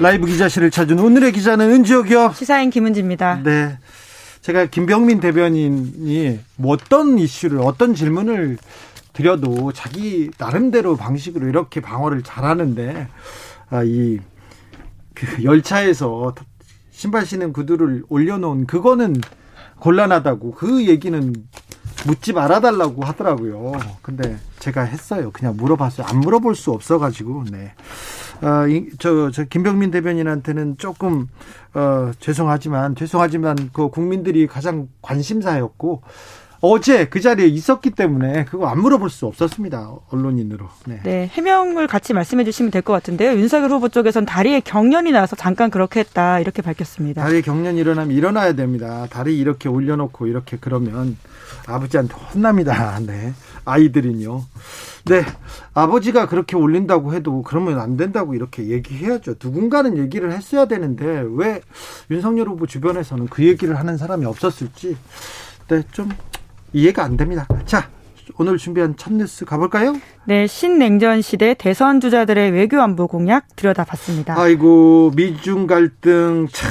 라이브 기자실을 찾은 오늘의 기자는 은지옥이요. 시사인 김은지입니다. 네. 제가 김병민 대변인이 뭐 어떤 이슈를 어떤 질문을 드려도 자기 나름대로 방식으로 이렇게 방어를 잘하는데 아, 이 그 열차에서 신발 신은 구두를 올려놓은 그거는 곤란하다고 그 얘기는 묻지 말아달라고 하더라고요. 근데 제가 했어요. 그냥 물어봤어요. 안 물어볼 수 없어가지고, 네. 어, 저, 저, 김병민 대변인한테는 조금, 어, 죄송하지만, 죄송하지만, 그 국민들이 가장 관심사였고, 어제 그 자리에 있었기 때문에 그거 안 물어볼 수 없었습니다. 언론인으로. 네. 네 해명을 같이 말씀해 주시면 될 것 같은데요. 윤석열 후보 쪽에선 다리에 경련이 나서 잠깐 그렇게 했다 이렇게 밝혔습니다. 다리에 경련이 일어나면 일어나야 됩니다. 다리 이렇게 올려놓고 이렇게 그러면 아버지한테 혼납니다. 네. 아이들은요. 네. 아버지가 그렇게 올린다고 해도 그러면 안 된다고 이렇게 얘기해야죠. 누군가는 얘기를 했어야 되는데 왜 윤석열 후보 주변에서는 그 얘기를 하는 사람이 없었을지 네, 좀 이해가 안 됩니다. 자, 오늘 준비한 첫 뉴스 가볼까요? 네, 신냉전 시대 대선 주자들의 외교 안보 공약 들여다봤습니다. 아이고 미중 갈등 참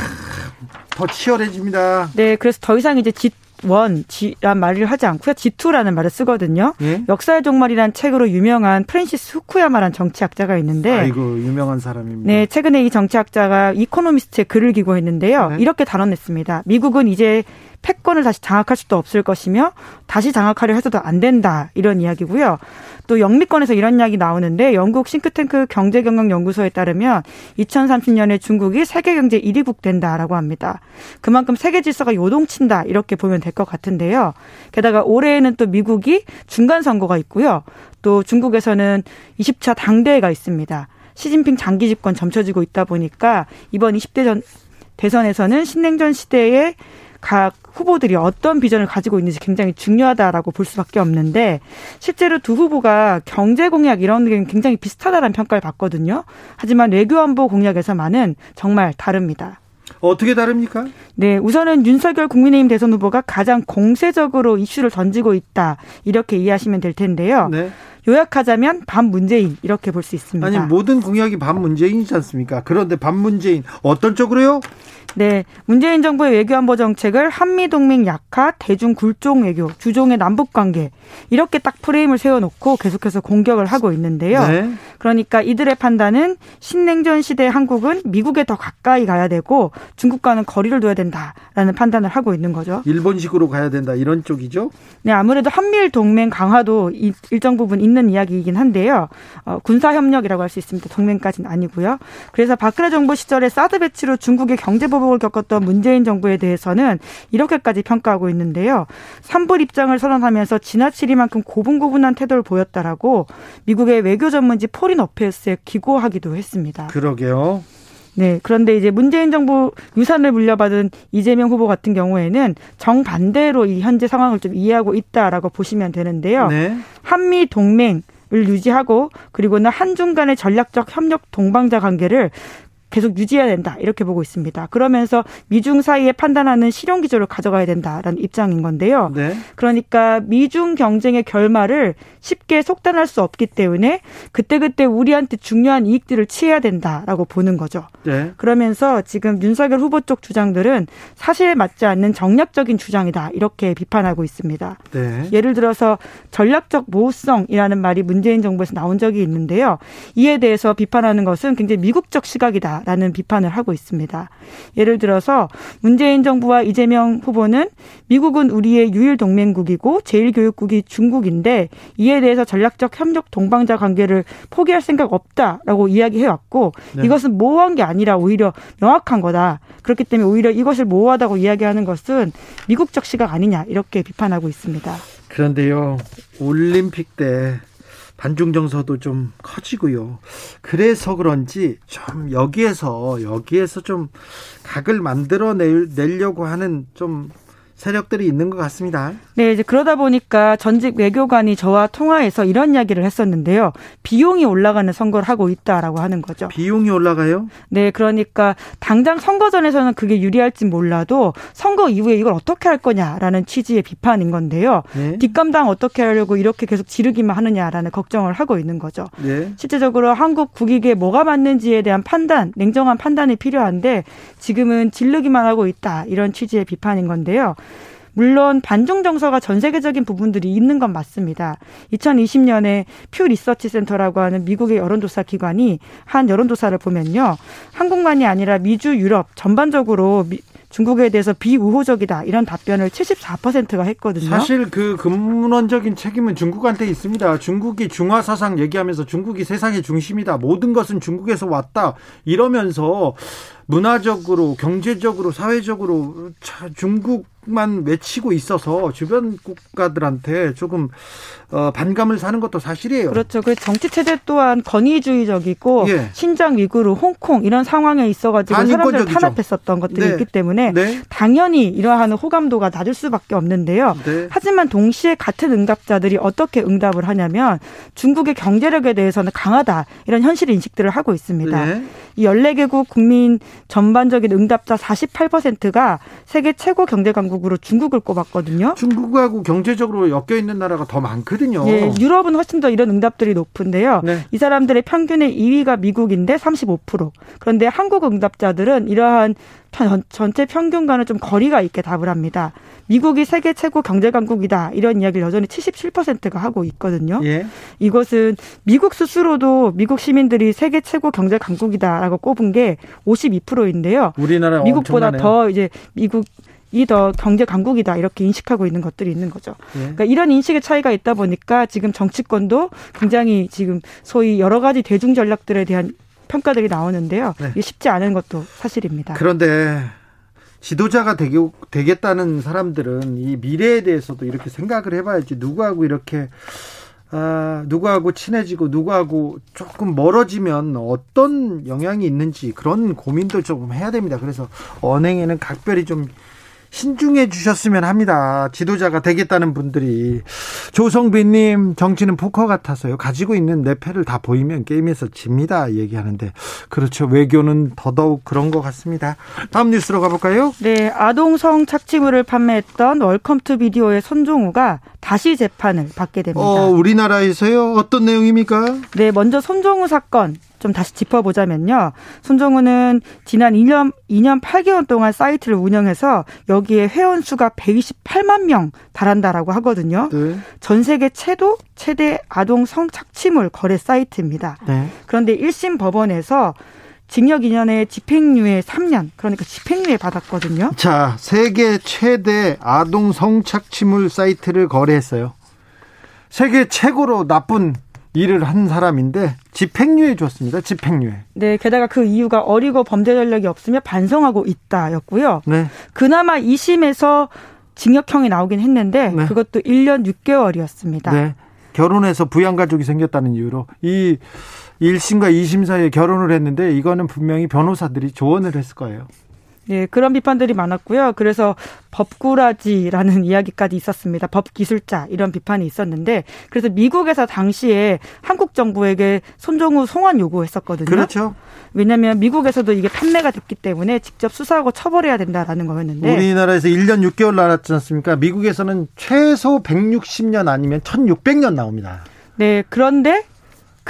더 치열해집니다. 네, 그래서 더 이상 이제 짓 원지란 말을 하지 않고요. G2라는 말을 쓰거든요. 예? 역사의 종말이란 책으로 유명한 프랜시스 후쿠야마란 정치학자가 있는데 아이고 유명한 사람입니다. 네, 최근에 이 정치학자가 이코노미스트에 글을 기고했는데요. 네? 이렇게 단언했습니다. 미국은 이제 패권을 다시 장악할 수도 없을 것이며 다시 장악하려 해서도 안 된다 이런 이야기고요. 또 영미권에서 이런 이야기 나오는데 영국 싱크탱크 경제경영연구소에 따르면 2030년에 중국이 세계 경제 1위국 된다라고 합니다. 그만큼 세계 질서가 요동친다 이렇게 보면 될 것 같은데요. 게다가 올해에는 또 미국이 중간 선거가 있고요. 또 중국에서는 20차 당대회가 있습니다. 시진핑 장기 집권 점쳐지고 있다 보니까 이번 20대 전 대선에서는 신냉전 시대에 각 후보들이 어떤 비전을 가지고 있는지 굉장히 중요하다라고 볼 수밖에 없는데 실제로 두 후보가 경제 공약 이런 게 굉장히 비슷하다는 평가를 받거든요. 하지만 외교안보 공약에서만은 정말 다릅니다. 어떻게 다릅니까? 네, 우선은 윤석열 국민의힘 대선 후보가 가장 공세적으로 이슈를 던지고 있다 이렇게 이해하시면 될 텐데요. 네. 요약하자면 반 문재인 이렇게 볼 수 있습니다. 아니 모든 공약이 반 문재인이지 않습니까? 그런데 반 문재인 어떤 쪽으로요? 네, 문재인 정부의 외교안보 정책을 한미 동맹 약화, 대중 굴종 외교, 주종의 남북 관계 이렇게 딱 프레임을 세워놓고 계속해서 공격을 하고 있는데요. 네. 그러니까 이들의 판단은 신냉전 시대 한국은 미국에 더 가까이 가야 되고 중국과는 거리를 둬야 된다라는 판단을 하고 있는 거죠. 일본식으로 가야 된다 이런 쪽이죠? 네, 아무래도 한미일 동맹 강화도 일정 부분 있는 이야기이긴 한데요. 어, 군사 협력이라고 할 수 있습니다. 동맹까지는 아니고요. 그래서 박근혜 정부 시절에 사드 배치로 중국의 경제 보복 을 겪었던 문재인 정부에 대해서는 이렇게까지 평가하고 있는데요. 삼불 입장을 선언하면서 지나치리만큼 고분고분한 태도를 보였다라고 미국의 외교 전문지 Foreign Affairs에 기고하기도 했습니다. 그러게요. 네. 그런데 이제 문재인 정부 유산을 물려받은 이재명 후보 같은 경우에는 정반대로 이 현재 상황을 좀 이해하고 있다라고 보시면 되는데요. 네. 한미 동맹 을 유지하고 그리고는 한중 간의 전략적 협력 동반자 관계를 계속 유지해야 된다 이렇게 보고 있습니다. 그러면서 미중 사이에 판단하는 실용 기조를 가져가야 된다라는 입장인 건데요. 네. 그러니까 미중 경쟁의 결말을 쉽게 속단할 수 없기 때문에 그때그때 우리한테 중요한 이익들을 취해야 된다라고 보는 거죠. 네. 그러면서 지금 윤석열 후보 쪽 주장들은 사실에 맞지 않는 정략적인 주장이다 이렇게 비판하고 있습니다. 네. 예를 들어서 전략적 모호성이라는 말이 문재인 정부에서 나온 적이 있는데요. 이에 대해서 비판하는 것은 굉장히 미국적 시각이다. 라는 비판을 하고 있습니다. 예를 들어서 문재인 정부와 이재명 후보는 미국은 우리의 유일 동맹국이고 제1교육국이 중국인데 이에 대해서 전략적 협력 동방자 관계를 포기할 생각 없다라고 이야기해왔고 네. 이것은 모호한 게 아니라 오히려 명확한 거다. 그렇기 때문에 오히려 이것을 모호하다고 이야기하는 것은 미국적 시각 아니냐 이렇게 비판하고 있습니다. 그런데요 올림픽 때 반중 정서도 좀 커지고요. 그래서 그런지 좀 여기에서 여기에서 좀 각을 만들어 내려고 하는 좀 세력들이 있는 것 같습니다. 네, 이제 그러다 보니까 전직 외교관이 저와 통화해서 이런 이야기를 했었는데요. 비용이 올라가는 선거를 하고 있다라고 하는 거죠. 비용이 올라가요? 네, 그러니까 당장 선거 전에서는 그게 유리할지 몰라도 선거 이후에 이걸 어떻게 할 거냐라는 취지의 비판인 건데요. 네. 뒷감당 어떻게 하려고 이렇게 계속 지르기만 하느냐라는 걱정을 하고 있는 거죠. 네. 실제적으로 한국 국익에 뭐가 맞는지에 대한 판단, 냉정한 판단이 필요한데 지금은 지르기만 하고 있다 이런 취지의 비판인 건데요. 물론 반중 정서가 전 세계적인 부분들이 있는 건 맞습니다. 2020년에 퓨 리서치 센터라고 하는 미국의 여론조사 기관이 한 여론조사를 보면요. 한국만이 아니라 미주, 유럽 전반적으로 미, 중국에 대해서 비우호적이다 이런 답변을 74%가 했거든요. 사실 그 근원적인 책임은 중국한테 있습니다. 중국이 중화 사상 얘기하면서 중국이 세상의 중심이다. 모든 것은 중국에서 왔다. 이러면서 문화적으로, 경제적으로, 사회적으로 중국만 외치고 있어서 주변 국가들한테 조금 어, 반감을 사는 것도 사실이에요. 그렇죠. 그 정치 체제 또한 권위주의적이고 예. 신장 위구르, 홍콩 이런 상황에 있어가지고 사람들 탄압했었던 것들이 네. 있기 때문에 네. 당연히 이러한 호감도가 낮을 수밖에 없는데요. 네. 하지만 동시에 같은 응답자들이 어떻게 응답을 하냐면 중국의 경제력에 대해서는 강하다 이런 현실 인식들을 하고 있습니다. 네. 이 14개국 국민 전반적인 응답자 48%가 세계 최고 경제 강국으로 중국을 꼽았거든요. 중국하고 경제적으로 엮여 있는 나라가 더 많거든요. 예, 유럽은 훨씬 더 이런 응답들이 높은데요. 네. 이 사람들의 평균의 2위가 미국인데 35%. 그런데 한국 응답자들은 이러한 전체 평균과는 좀 거리가 있게 답을 합니다. 미국이 세계 최고 경제 강국이다 이런 이야기를 여전히 77%가 하고 있거든요. 예. 이것은 미국 스스로도 미국 시민들이 세계 최고 경제 강국이다라고 꼽은 게 52%인데요. 우리나라 미국보다 엄청나네요. 더 이제 미국 이더 경제 강국이다 이렇게 인식하고 있는 것들이 있는 거죠. 예. 그러니까 이런 인식의 차이가 있다 보니까 지금 정치권도 굉장히 지금 소위 여러 가지 대중 전략들에 대한 평가들이 나오는데요. 네. 이게 쉽지 않은 것도 사실입니다. 그런데 지도자가 되겠다는 사람들은 이 미래에 대해서도 이렇게 생각을 해봐야지 누구하고 이렇게 아, 누구하고 친해지고 누구하고 조금 멀어지면 어떤 영향이 있는지 그런 고민도 조금 해야 됩니다. 그래서 언행에는 각별히 좀 신중해 주셨으면 합니다. 지도자가 되겠다는 분들이. 조성빈님, 정치는 포커 같아서요. 가지고 있는 내 패를 다 보이면 게임에서 집니다. 얘기하는데. 그렇죠. 외교는 더더욱 그런 것 같습니다. 다음 뉴스로 가볼까요? 네. 아동 성 착취물을 판매했던 Welcome to Video의 손종우가 다시 재판을 받게 됩니다. 어, 우리나라에서요? 어떤 내용입니까? 네. 먼저 손종우 사건. 좀 다시 짚어보자면요. 손정우는 지난 2년, 2년 8개월 동안 사이트를 운영해서 여기에 회원 수가 128만 명 달한다라고 하거든요. 네. 전 세계 최도 최대 아동 성착취물 거래 사이트입니다. 네. 그런데 1심 법원에서 징역 2년에 집행유예 3년 그러니까 집행유예 받았거든요. 자, 세계 최대 아동 성착취물 사이트를 거래했어요. 세계 최고로 나쁜 일을 한 사람인데 집행유예 줬습니다. 집행유예. 네, 게다가 그 이유가 어리고 범죄 전력이 없으며 반성하고 있다였고요. 네. 그나마 2심에서 징역형이 나오긴 했는데 네. 그것도 1년 6개월이었습니다. 네. 결혼해서 부양가족이 생겼다는 이유로 이 1심과 2심 사이에 결혼을 했는데 이거는 분명히 변호사들이 조언을 했을 거예요. 예, 그런 비판들이 많았고요. 그래서 법꾸라지라는 이야기까지 있었습니다. 법기술자 이런 비판이 있었는데 그래서 미국에서 당시에 한국 정부에게 손정우 송환 요구했었거든요. 그렇죠. 왜냐하면 미국에서도 이게 판매가 됐기 때문에 직접 수사하고 처벌해야 된다라는 거였는데 우리나라에서 1년 6개월 나왔지 않습니까? 미국에서는 최소 160년 아니면 1600년 나옵니다. 네, 그런데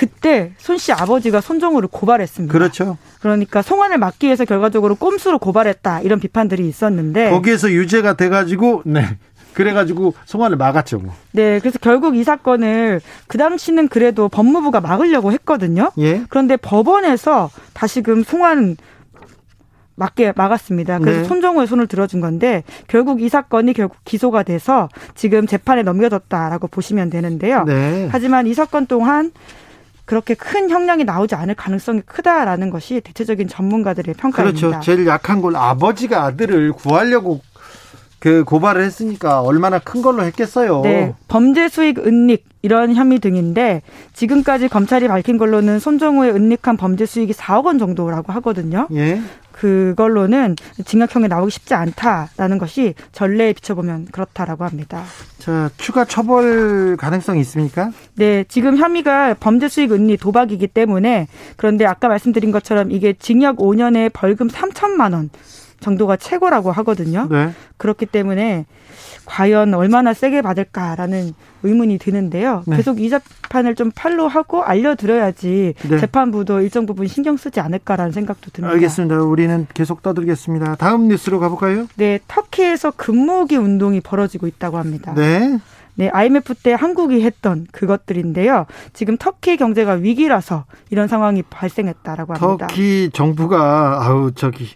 그때 손 씨 아버지가 손정우를 고발했습니다. 그렇죠. 그러니까 송환을 막기 위해서 결과적으로 꼼수로 고발했다 이런 비판들이 있었는데 거기에서 유죄가 돼가지고 네. 그래가지고 송환을 막았죠. 뭐. 네, 그래서 결국 이 사건을 그 당시는 그래도 법무부가 막으려고 했거든요. 예. 그런데 법원에서 다시금 송환 막게 막았습니다. 그래서 네. 손정우의 손을 들어준 건데 결국 이 사건이 결국 기소가 돼서 지금 재판에 넘겨졌다라고 보시면 되는데요. 네. 하지만 이 사건 동안 그렇게 큰 형량이 나오지 않을 가능성이 크다라는 것이 대체적인 전문가들의 평가입니다. 그렇죠. 제일 약한 걸 아버지가 아들을 구하려고 그 고발을 했으니까 얼마나 큰 걸로 했겠어요. 네. 범죄 수익 은닉 이런 혐의 등인데 지금까지 검찰이 밝힌 걸로는 손정우의 은닉한 범죄 수익이 4억 원 정도라고 하거든요. 예. 그걸로는 징역형에 나오기 쉽지 않다라는 것이 전례에 비춰보면 그렇다라고 합니다. 자, 추가 처벌 가능성이 있습니까? 네, 지금 혐의가 범죄 수익 은닉 도박이기 때문에 그런데 아까 말씀드린 것처럼 이게 징역 5년에 벌금 3천만 원 정도가 최고라고 하거든요. 네. 그렇기 때문에 과연 얼마나 세게 받을까라는 의문이 드는데요. 네. 계속 이 재판을 좀 팔로우하고 알려드려야지 네. 재판부도 일정 부분 신경 쓰지 않을까라는 생각도 듭니다. 알겠습니다. 우리는 계속 떠들겠습니다. 다음 뉴스로 가볼까요? 네, 터키에서 금모으기 운동이 벌어지고 있다고 합니다. 네. 네, IMF 때 한국이 했던 그것들인데요. 지금 터키 경제가 위기라서 이런 상황이 발생했다라고 합니다. 터키 정부가 아우 저기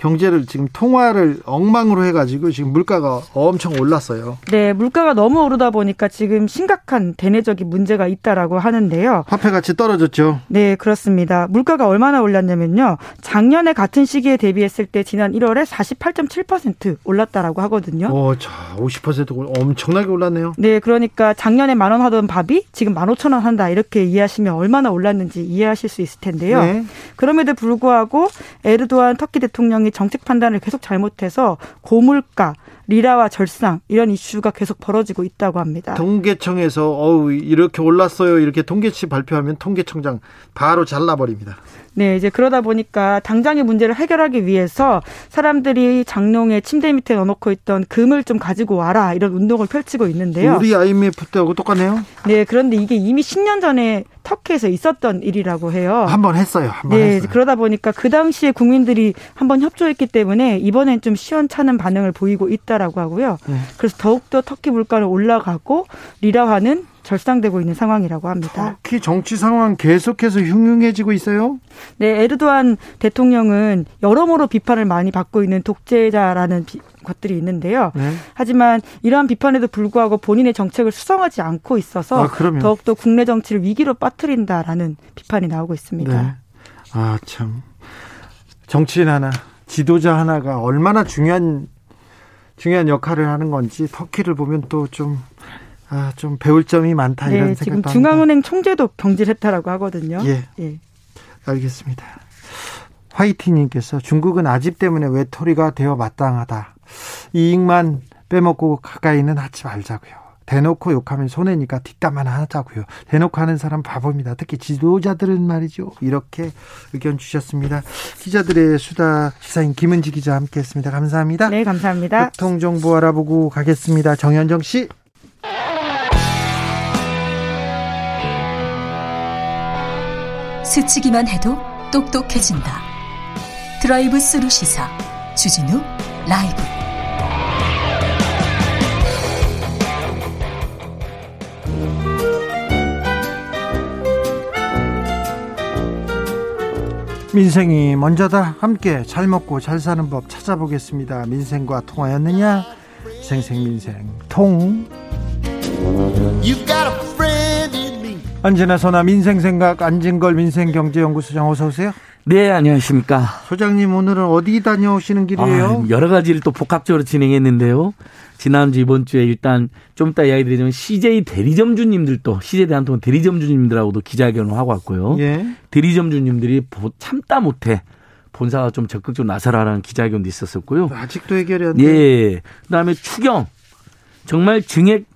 경제를 지금 통화를 엉망으로 해가지고 지금 물가가 엄청 올랐어요. 네, 물가가 너무 오르다 보니까 지금 심각한 대내적인 문제가 있다라고 하는데요. 화폐 가치 떨어졌죠. 네, 그렇습니다. 물가가 얼마나 올랐냐면요. 작년에 같은 시기에 대비했을 때 지난 1월에 48.7% 올랐다라고 하거든요. 오, 자, 50% 엄청나게 올랐네요. 네, 그러니까 작년에 만 원 하던 밥이 지금 15,000원 한다 이렇게 이해하시면 얼마나 올랐는지 이해하실 수 있을 텐데요. 네. 그럼에도 불구하고 에르도안 터키 대통령이 정책 판단을 계속 잘못해서 고물가, 리라와 절상 이런 이슈가 계속 벌어지고 있다고 합니다. 통계청에서 어우 이렇게 올랐어요. 이렇게 통계치 발표하면 통계청장 바로 잘라버립니다. 네, 이제 그러다 보니까 당장의 문제를 해결하기 위해서 사람들이 장롱에 침대 밑에 넣어놓고 있던 금을 좀 가지고 와라 이런 운동을 펼치고 있는데요. 우리 IMF 때하고 똑같네요. 네, 그런데 이게 이미 10년 전에 터키에서 있었던 일이라고 해요. 한 번 했어요. 한번 네, 했어요. 그러다 보니까 그 당시에 국민들이 한 번 협조했기 때문에 이번엔 좀 시원찮은 반응을 보이고 있다라고 하고요. 네. 그래서 더욱더 터키 물가는 올라가고 리라화는 절상되고 있는 상황이라고 합니다. 터키 정치 상황 계속해서 흉흉해지고 있어요? 네, 에르도안 대통령은 여러모로 비판을 많이 받고 있는 독재자라는 비, 것들이 있는데요. 네. 하지만 이러한 비판에도 불구하고 본인의 정책을 수성하지 않고 있어서 아, 더욱더 국내 정치를 위기로 빠뜨린다라는 비판이 나오고 있습니다. 네. 아, 참. 정치인 하나, 지도자 하나가 얼마나 중요한 중요한 역할을 하는 건지 터키를 보면 또좀 아, 좀 배울 점이 많다 네, 이런 생각도 지금 중앙은행 총재도 경질했다라고 하거든요. 예. 예. 알겠습니다. 화이팅님께서 중국은 아집 때문에 외톨이가 되어 마땅하다. 이익만 빼먹고 가까이는 하지 말자고요. 대놓고 욕하면 손해니까 뒷담만 하자고요. 대놓고 하는 사람 바보입니다. 특히 지도자들은 말이죠. 이렇게 의견 주셨습니다. 기자들의 수다 시사인 김은지 기자 함께했습니다. 감사합니다. 네, 감사합니다. 교통 정보 알아보고 가겠습니다. 정현정 씨. 스치기만 해도 똑똑해진다. 드라이브 스루 시사 주진우 라이브. 민생이 먼저다. 함께 잘 먹고 잘 사는 법 찾아보겠습니다. 민생과 통하였느냐? 생생민생 통. 언제나 선아 민생생각 안진걸 민생경제연구소장 어서 오세요. 네, 안녕하십니까. 소장님 오늘은 어디 다녀오시는 길이에요? 아, 여러 가지를 또 복합적으로 진행했는데요. 지난주 이번 주에 일단 좀 이따 이야기 드리자면 CJ 대리점주님들도 CJ 대한통운 대리점주님들하고도 기자회견을 하고 왔고요. 예. 대리점주님들이 참다 못해 본사가 좀 적극적으로 나서라라는 기자회견도 있었었고요. 아직도 해결이 안 돼. 예. 그다음에 추경 정말 증액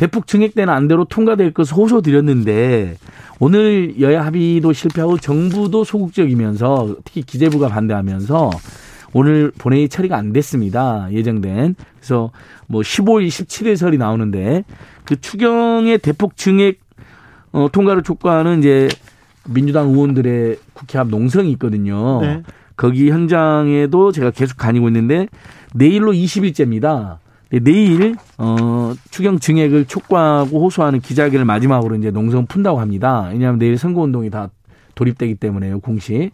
대폭 증액되는 안대로 통과될 것을 호소드렸는데 오늘 여야 합의도 실패하고 정부도 소극적이면서 특히 기재부가 반대하면서 오늘 본회의 처리가 안 됐습니다. 예정된. 그래서 뭐 15일, 17일설이 나오는데 그 추경의 대폭 증액 어, 통과를 촉구하는 이제 민주당 의원들의 국회 앞 농성이 있거든요. 네. 거기 현장에도 제가 계속 다니고 있는데 내일로 20일째입니다. 네, 내일 어 추경 증액을 촉구하고 호소하는 기자회견을 마지막으로 이제 농성 푼다고 합니다. 왜냐하면 내일 선거 운동이 다 돌입되기 때문에요, 공시.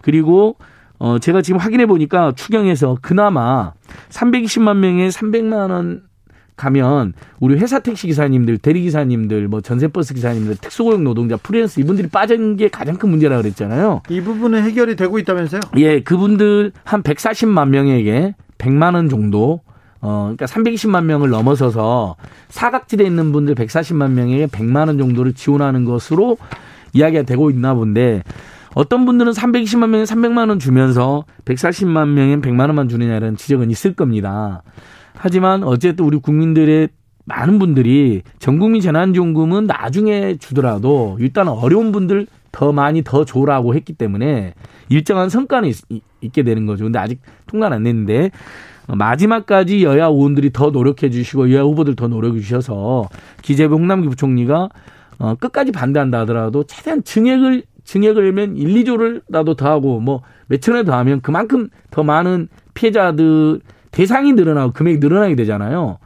그리고 어 제가 지금 확인해 보니까 추경에서 그나마 320만 명에 300만 원 가면 우리 회사 택시 기사님들, 대리 기사님들, 뭐 전세 버스 기사님들, 특수고용 노동자, 프리랜서 이분들이 빠진 게 가장 큰 문제라 그랬잖아요. 이 부분은 해결이 되고 있다면서요? 예, 그분들 한 140만 명에게 100만 원 정도 어, 그러니까 320만 명을 넘어서서 사각지대에 있는 분들 140만 명에게 100만 원 정도를 지원하는 것으로 이야기가 되고 있나 본데 어떤 분들은 320만 명에 300만 원 주면서 140만 명에 100만 원만 주느냐는 지적은 있을 겁니다. 하지만 어쨌든 우리 국민들의 많은 분들이 전국민 재난지원금은 나중에 주더라도 일단 어려운 분들 더 많이 더 줘라고 했기 때문에 일정한 성과는 있, 게 되는 거죠. 근데 아직 통과는 안 됐는데 마지막까지 여야 의원들이 더 노력해 주시고 여야 후보들 더 노력해 주셔서 기재부 홍남기 부총리가 어, 끝까지 반대한다 하더라도 최대한 증액을 증액을 면 1, 2조를라도 더하고 뭐 몇천에 더하면 그만큼 더 많은 피해자들 대상이 늘어나고 금액이 늘어나게 되잖아요.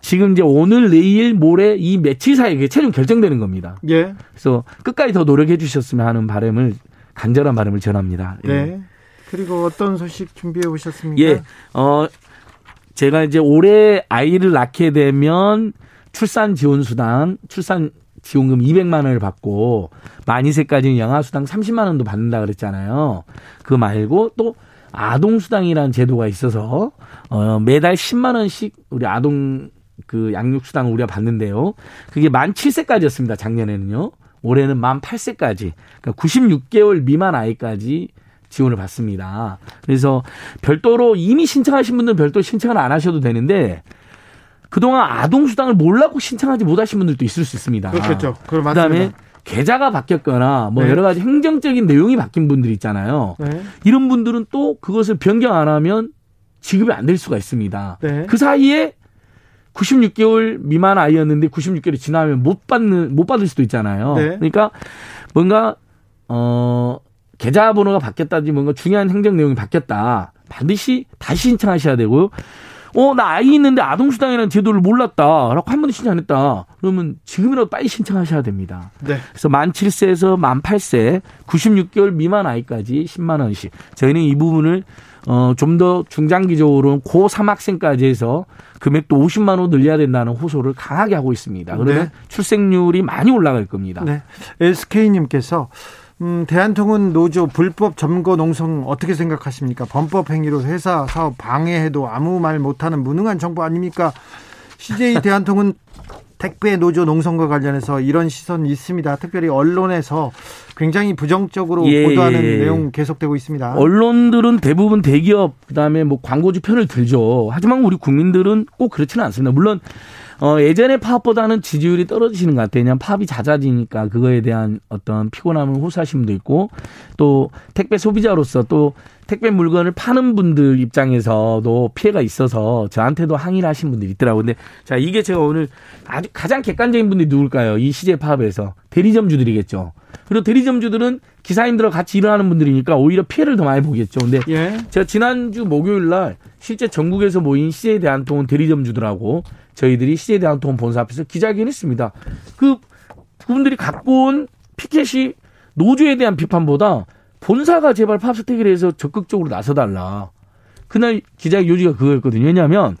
지금 이제 오늘 내일 모레 이 며칠 사이에 최종 결정되는 겁니다. 예. 그래서 끝까지 더 노력해 주셨으면 하는 바람을 간절한 바람을 전합니다. 예. 네. 그리고 어떤 소식 준비해 오셨습니까? 예. 어 제가 이제 올해 아이를 낳게 되면 출산 지원 수당, 출산 지원금 200만 원을 받고 만 2세까지는 영아 수당 30만 원도 받는다 그랬잖아요. 그 말고 또 아동 수당이라는 제도가 있어서 어 매달 10만 원씩 우리 아동 그 양육 수당을 우리가 받는데요. 그게 만 7세까지였습니다. 작년에는요. 올해는 만 8세까지. 그러니까 96개월 미만 아이까지 지원을 받습니다. 그래서 별도로 이미 신청하신 분들은 별도로 신청을 안 하셔도 되는데 그동안 아동수당을 몰랐고 신청하지 못하신 분들도 있을 수 있습니다. 그렇죠. 그다음에 계좌가 바뀌었거나 뭐 네. 여러 가지 행정적인 내용이 바뀐 분들 있잖아요. 네. 이런 분들은 또 그것을 변경 안 하면 지급이 안 될 수가 있습니다. 네. 그 사이에 96개월 미만 아이였는데 96개월이 지나면 못 받는 못 받을 수도 있잖아요. 네. 그러니까 뭔가 어 계좌번호가 바뀌었다든지 뭔가 중요한 행정 내용이 바뀌었다. 반드시 다시 신청하셔야 되고요. 어, 나 아이 있는데 아동수당이라는 제도를 몰랐다. 라고 한 번도 신청 안 했다. 그러면 지금이라도 빨리 신청하셔야 됩니다. 네. 그래서 만 7세에서 만 8세, 96개월 미만 아이까지 10만원씩. 저희는 이 부분을 어, 좀 더 중장기적으로 고3 학생까지 해서 금액도 50만 원 늘려야 된다는 호소를 강하게 하고 있습니다. 그러면 네. 출생률이 많이 올라갈 겁니다. 네. SK님께서 음, 대한통운 노조 불법 점거 농성 어떻게 생각하십니까? 범법 행위로 회사 사업 방해해도 아무 말 못하는 무능한 정부 아닙니까? CJ 대한통운 택배 노조 농성과 관련해서 이런 시선이 있습니다. 특별히 언론에서 굉장히 부정적으로 예, 보도하는 예. 내용 계속되고 있습니다. 언론들은 대부분 대기업 그다음에 뭐 광고주 편을 들죠. 하지만 우리 국민들은 꼭 그렇지는 않습니다. 물론 어, 예전의 파업보다는 지지율이 떨어지시는 것 같아요. 그냥 파업이 잦아지니까 그거에 대한 어떤 피곤함을 호소하시는 분도 있고 또 택배 소비자로서 또 택배 물건을 파는 분들 입장에서도 피해가 있어서 저한테도 항의를 하신 분들이 있더라고요. 근데 자, 이게 제가 오늘 아주 가장 객관적인 분들이 누굴까요? 이 시제 파업에서. 대리점주들이겠죠. 그리고 대리점주들은 기사님들과 같이 일어나는 분들이니까 오히려 피해를 더 많이 보겠죠. 근데 예. 제가 지난주 목요일 날 실제 전국에서 모인 시제에 대한 통은 대리점주들하고 저희들이 시제에 대한 통은 본사 앞에서 기자회견 했습니다. 그 그분들이 갖고 온 피켓이 노조에 대한 비판보다 본사가 제발 팝스테이를 해서 적극적으로 나서달라. 그날 기자 요지가 그거였거든요. 왜냐하면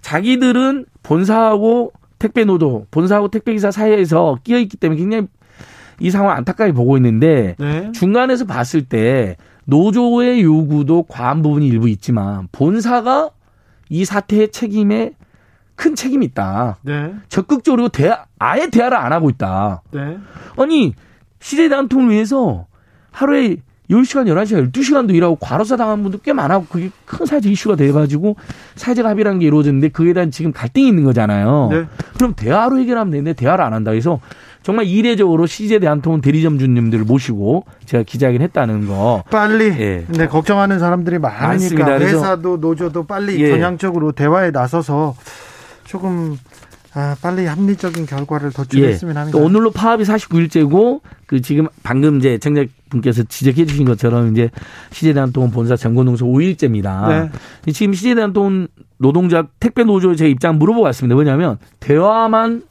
자기들은 본사하고 택배 노조, 본사하고 택배기사 사이에서 끼어 있기 때문에 굉장히 이 상황 안타깝게 보고 있는데 네. 중간에서 봤을 때 노조의 요구도 과한 부분이 일부 있지만 본사가 이 사태의 책임에 큰 책임이 있다. 네. 적극적으로 대화, 아예 대화를 안 하고 있다. 네. 아니 시대 단통을 위해서 하루에 10시간, 11시간, 12시간도 일하고 과로사 당한 분도 꽤 많았고 그게 큰 사회적 이슈가 돼가지고 사회적 합의라는 게 이루어졌는데 그에 대한 지금 갈등이 있는 거잖아요. 네. 그럼 대화로 해결하면 되는데 대화를 안 한다. 그래서 정말 이례적으로 시제 대한통운 대리점 주님들을 모시고 제가 기자회견 했다는 거. 빨리. 예. 네, 걱정하는 사람들이 많으니까. 회사도 노조도 빨리 예. 전향적으로 대화에 나서서 조금 아, 빨리 합리적인 결과를 도출했으면 예. 합니다. 오늘로 파업이 49일째고 그 지금 방금 이제 청자분께서 지적해 주신 것처럼 이제 시제대한통운 본사 전고농소 5일째입니다. 네. 지금 시제대한통운 노동자 택배 노조의 제 입장 물어보고 왔습니다. 왜냐하면 대화만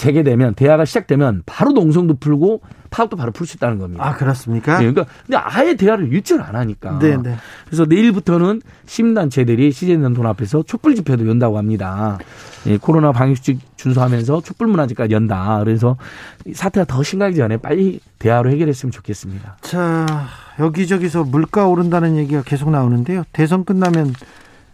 재개되면 대화가 시작되면 바로 농성도 풀고 파업도 바로 풀 수 있다는 겁니다. 아 그렇습니까? 네, 그러니까 근데 아예 대화를 유치를 안 하니까. 네, 네. 그래서 내일부터는 시민단체들이 시제단돈 앞에서 촛불 집회도 연다고 합니다. 예, 코로나 방역수칙 준수하면서 촛불 문화제까지 연다. 그래서 사태가 더 심각하기 전에 빨리 대화로 해결했으면 좋겠습니다. 자 여기저기서 물가 오른다는 얘기가 계속 나오는데요. 대선 끝나면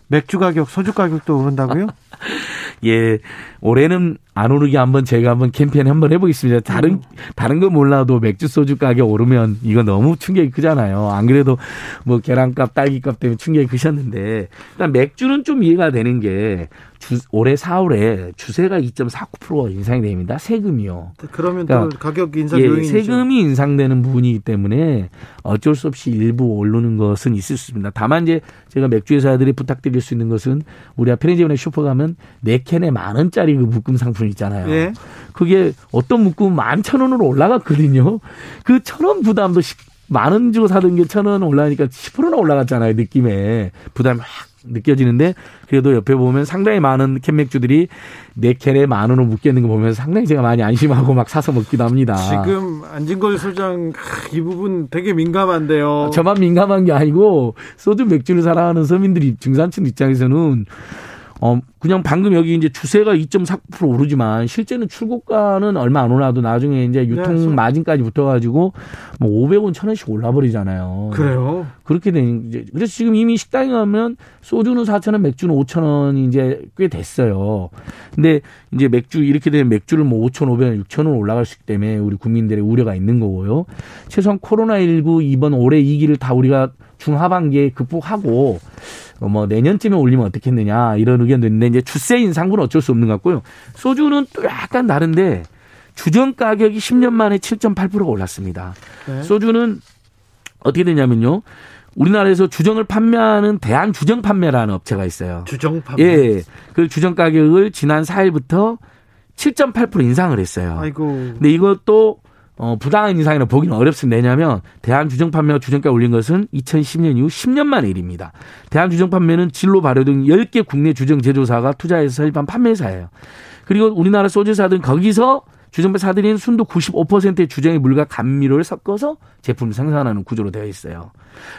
맥주 가격, 소주 가격도 오른다고요? 예, 올해는 안 오르게 한번 제가 한번 캠페인 한번 해보겠습니다. 다른 음. 다른 거 몰라도 맥주 소주 가격 오르면 이거 너무 충격이 크잖아요. 안 그래도 뭐 계란값, 딸기값 때문에 충격이 크셨는데 일단 맥주는 좀 이해가 되는 게 주, 올해 4월에 주세가 2.49% 인상이 됩니다. 세금이요. 그러면 그러니까 또 가격 인상 예, 세금이 인상되는 부분이기 때문에 어쩔 수 없이 일부 오르는 것은 있을 수 있습니다. 다만 이제 제가 맥주 회사들이 부탁드릴 수 있는 것은 우리가 편의점이나 슈퍼 가면 네 캔에 만 원짜리 그 묶음 상품 있잖아요. 예. 그게 어떤 묶음 만 천 원으로 올라갔거든요. 그 천 원 부담도 만 원 주고 사던 게 천 원 올라가니까 10%나 올라갔잖아요. 느낌에 부담이 확 느껴지는데 그래도 옆에 보면 상당히 많은 캔맥주들이 네 캔에 만 원을 묶여 있는 거 보면서 상당히 제가 많이 안심하고 막 사서 먹기도 합니다. 지금 안진걸 소장 이 부분 되게 민감한데요. 저만 민감한 게 아니고 소주 맥주를 사랑하는 서민들이 중산층 입장에서는 어, 그냥 방금 여기 이제 주세가 2.4% 오르지만 실제는 출고가는 얼마 안 올라도 나중에 이제 유통 네, 마진까지 붙어가지고 뭐 500원, 1000원씩 올라버리잖아요. 그래요? 그렇게 된 이제 그래서 지금 이미 식당에 가면 소주는 4,000원, 맥주는 5,000원이 이제 꽤 됐어요. 근데 이제 맥주 이렇게 되면 맥주를 뭐 5,500원, 6,000원 올라갈 수 있기 때문에 우리 국민들의 우려가 있는 거고요. 최소한 코로나19 이번 올해 이기를 다 우리가 중하반기에 극복하고 어, 뭐 내년쯤에 올리면 어떻겠느냐 이런 의견도 있는데 이제 주세 인상은 어쩔 수 없는 것 같고요. 소주는 또 약간 다른데 주전 가격이 10년 만에 7.8%가 올랐습니다. 네. 소주는 어떻게 되냐면요. 우리나라에서 주정을 판매하는 대한 주정 판매라는 업체가 있어요. 주정 판매. 예. 그 주정 가격을 지난 4일부터 7.8% 인상을 했어요. 아이고. 근데 이것도 어, 부당한 인상이라 보기는 어렵습니다. 왜냐하면 대한주정 판매가 주정가 올린 것은 2010년 이후 10년 만의 일입니다. 대한주정 판매는 진로 발효 등 10개 국내 주정 제조사가 투자해서 설립한 판매사예요. 그리고 우리나라 소주사들은 거기서 주정배 사들인 순도 95%의 주정의 물과 감미료를 섞어서 제품을 생산하는 구조로 되어 있어요.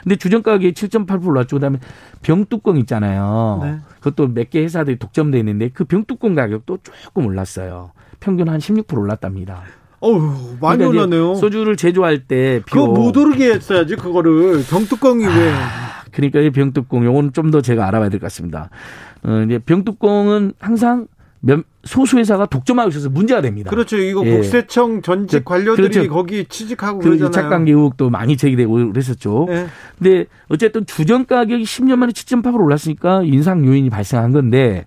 근데 주정 가격이 7.8% 올랐죠. 그다음에 병뚜껑 있잖아요. 네. 그것도 몇 개 회사들이 독점돼 있는데 그 병뚜껑 가격도 조금 올랐어요. 평균 한 16% 올랐답니다. 어우 많이 그러니까 올랐네요. 소주를 제조할 때 그거 못 오르게 했어야지 그거를 병뚜껑이 아, 왜? 그러니까 이 병뚜껑 요거는 좀 더 제가 알아봐야 될 것 같습니다. 어, 이제 병뚜껑은 항상 몇 소수 회사가 독점하고 있어서 문제가 됩니다. 그렇죠. 이거 예. 국세청 전직 관료들이 그렇죠. 거기 취직하고 그 그러잖아요. 착관계 의혹도 많이 제기되고 그랬었죠. 예. 근데 어쨌든 주전 가격이 10년 만에 7.8% 올랐으니까 인상 요인이 발생한 건데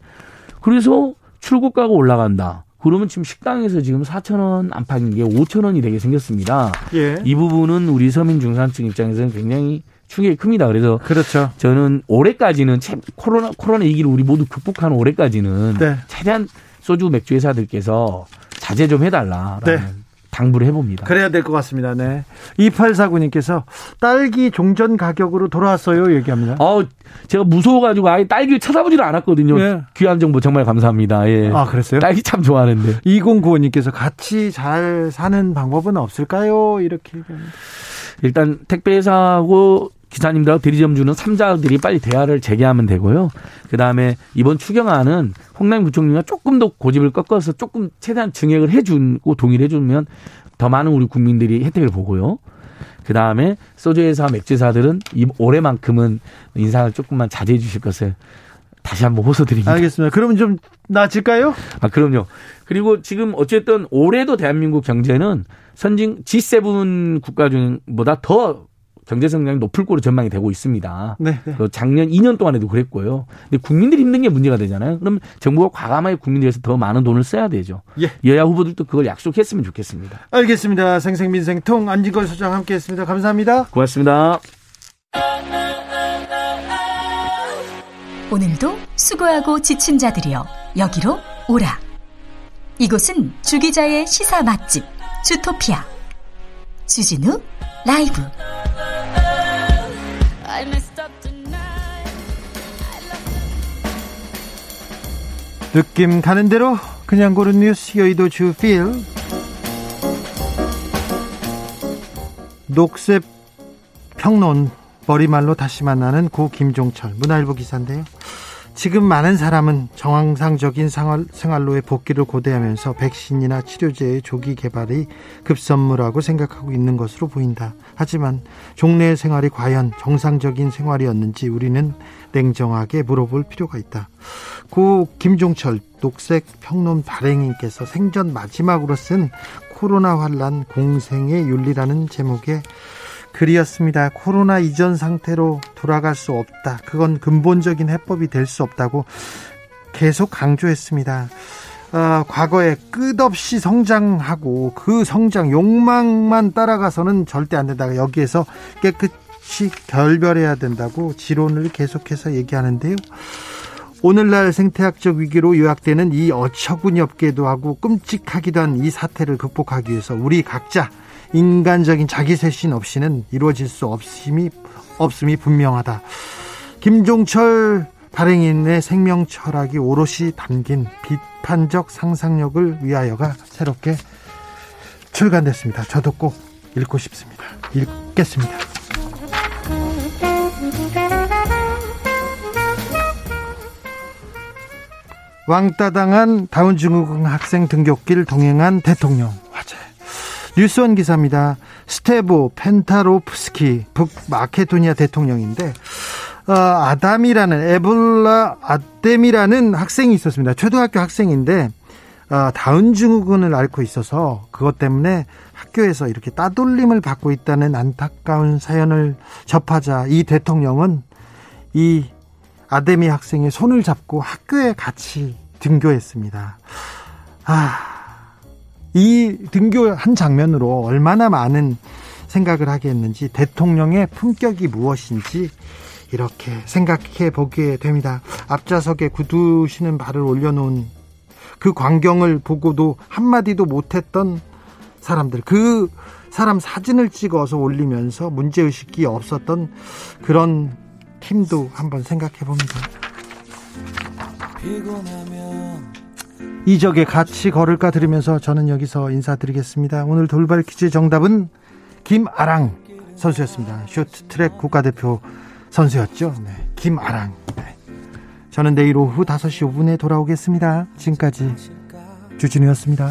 그래서 출고가가 올라간다. 그러면 지금 식당에서 지금 4천 원 안팎인 게 5천 원이 되게 생겼습니다. 예. 이 부분은 우리 서민 중산층 입장에서는 굉장히 충격이 큽니다. 그래서 그렇죠. 저는 올해까지는 코로나 코로나 위기를 우리 모두 극복하는 올해까지는 네. 최대한 소주 맥주 회사들께서 자제 좀 해달라라는 네. 당부를 해봅니다. 그래야 될 것 같습니다. 네. 2849님께서 딸기 종전 가격으로 돌아왔어요. 얘기합니다. 어, 제가 무서워가지고 아예 딸기를 찾아보지를 않았거든요. 네. 귀한 정보 정말 감사합니다. 예. 아, 그랬어요? 딸기 참 좋아하는데. 2095님께서 같이 잘 사는 방법은 없을까요? 이렇게 얘기합니다. 일단 택배회사하고 기사님들하고 대리점 주는 3자들이 빨리 대화를 재개하면 되고요. 그 다음에 이번 추경안은 홍남 구청장이 조금 더 고집을 꺾어서 조금 최대한 증액을 해주고 동의를 해주면 더 많은 우리 국민들이 혜택을 보고요. 그 다음에 소주회사, 맥주사들은 올해만큼은 인상을 조금만 자제해 주실 것을 다시 한번 호소드립니다. 알겠습니다. 그러면 좀 나아질까요? 아, 그럼요. 그리고 지금 어쨌든 올해도 대한민국 경제는 선진 G7 국가 중보다 더 경제 성장이 높을 거로 전망이 되고 있습니다. 네, 네. 작년 2년 동안에도 그랬고요. 근데 국민들이 힘든 게 문제가 되잖아요. 그럼 정부가 과감하게 국민들에서 더 많은 돈을 써야 되죠. 예. 여야 후보들도 그걸 약속했으면 좋겠습니다. 알겠습니다. 생생민생통 안진걸 소장 함께했습니다. 감사합니다. 고맙습니다. 오늘도 수고하고 지친 자들이여 여기로 오라. 이곳은 주기자의 시사 맛집 주토피아 주진우 라이브. 느낌 가는 대로 그냥 고른 뉴스 여의도 주필 녹색 평론 머리말로 다시 만나는 고 김종철 문화일보 기사인데요. 지금 많은 사람은 정상적인 생활로의 복귀를 고대하면서 백신이나 치료제의 조기 개발이 급선무라고 생각하고 있는 것으로 보인다. 하지만 종래 생활이 과연 정상적인 생활이었는지 우리는 냉정하게 물어볼 필요가 있다. 고 김종철 녹색 평론 발행인께서 생전 마지막으로 쓴 코로나 환란 공생의 윤리라는 제목의 글이었습니다. 코로나 이전 상태로 돌아갈 수 없다. 그건 근본적인 해법이 될 수 없다고 계속 강조했습니다. 어, 과거에 끝없이 성장하고 그 성장 욕망만 따라가서는 절대 안 된다. 여기에서 깨끗이 결별해야 된다고 지론을 계속해서 얘기하는데요. 오늘날 생태학적 위기로 요약되는 이 어처구니 없게도 하고 끔찍하기도 한 이 사태를 극복하기 위해서 우리 각자 인간적인 자기 쇄신 없이는 이루어질 수 없음이, 없음이 분명하다. 김종철 발행인의 생명 철학이 오롯이 담긴 비판적 상상력을 위하여가 새롭게 출간됐습니다. 저도 꼭 읽고 싶습니다. 읽겠습니다. 왕따 당한 다운증후군 학생 등굣길 동행한 대통령. 뉴스원 기사입니다. 스테보 펜타로프스키 북 마케도니아 대통령인데 어, 아담이라는 에볼라 아담이라는 학생이 있었습니다. 초등학교 학생인데 어, 다운 증후군을 앓고 있어서 그것 때문에 학교에서 이렇게 따돌림을 받고 있다는 안타까운 사연을 접하자 이 대통령은 이 아데미 학생의 손을 잡고 학교에 같이 등교했습니다. 아, 이 등교 한 장면으로 얼마나 많은 생각을 하게 했는지 대통령의 품격이 무엇인지 이렇게 생각해 보게 됩니다. 앞좌석에 구두시는 발을 올려놓은 그 광경을 보고도 한마디도 못했던 사람들, 그 사람 사진을 찍어서 올리면서 문제의식이 없었던 그런 팀도 한번 생각해 봅니다. 이적의 같이 걸을까 들으면서 저는 여기서 인사드리겠습니다. 오늘 돌발 퀴즈 정답은 김아랑 선수였습니다. 쇼트트랙 국가대표 선수였죠. 네, 김아랑. 네. 저는 내일 오후 5시 5분에 돌아오겠습니다. 지금까지 주진우였습니다.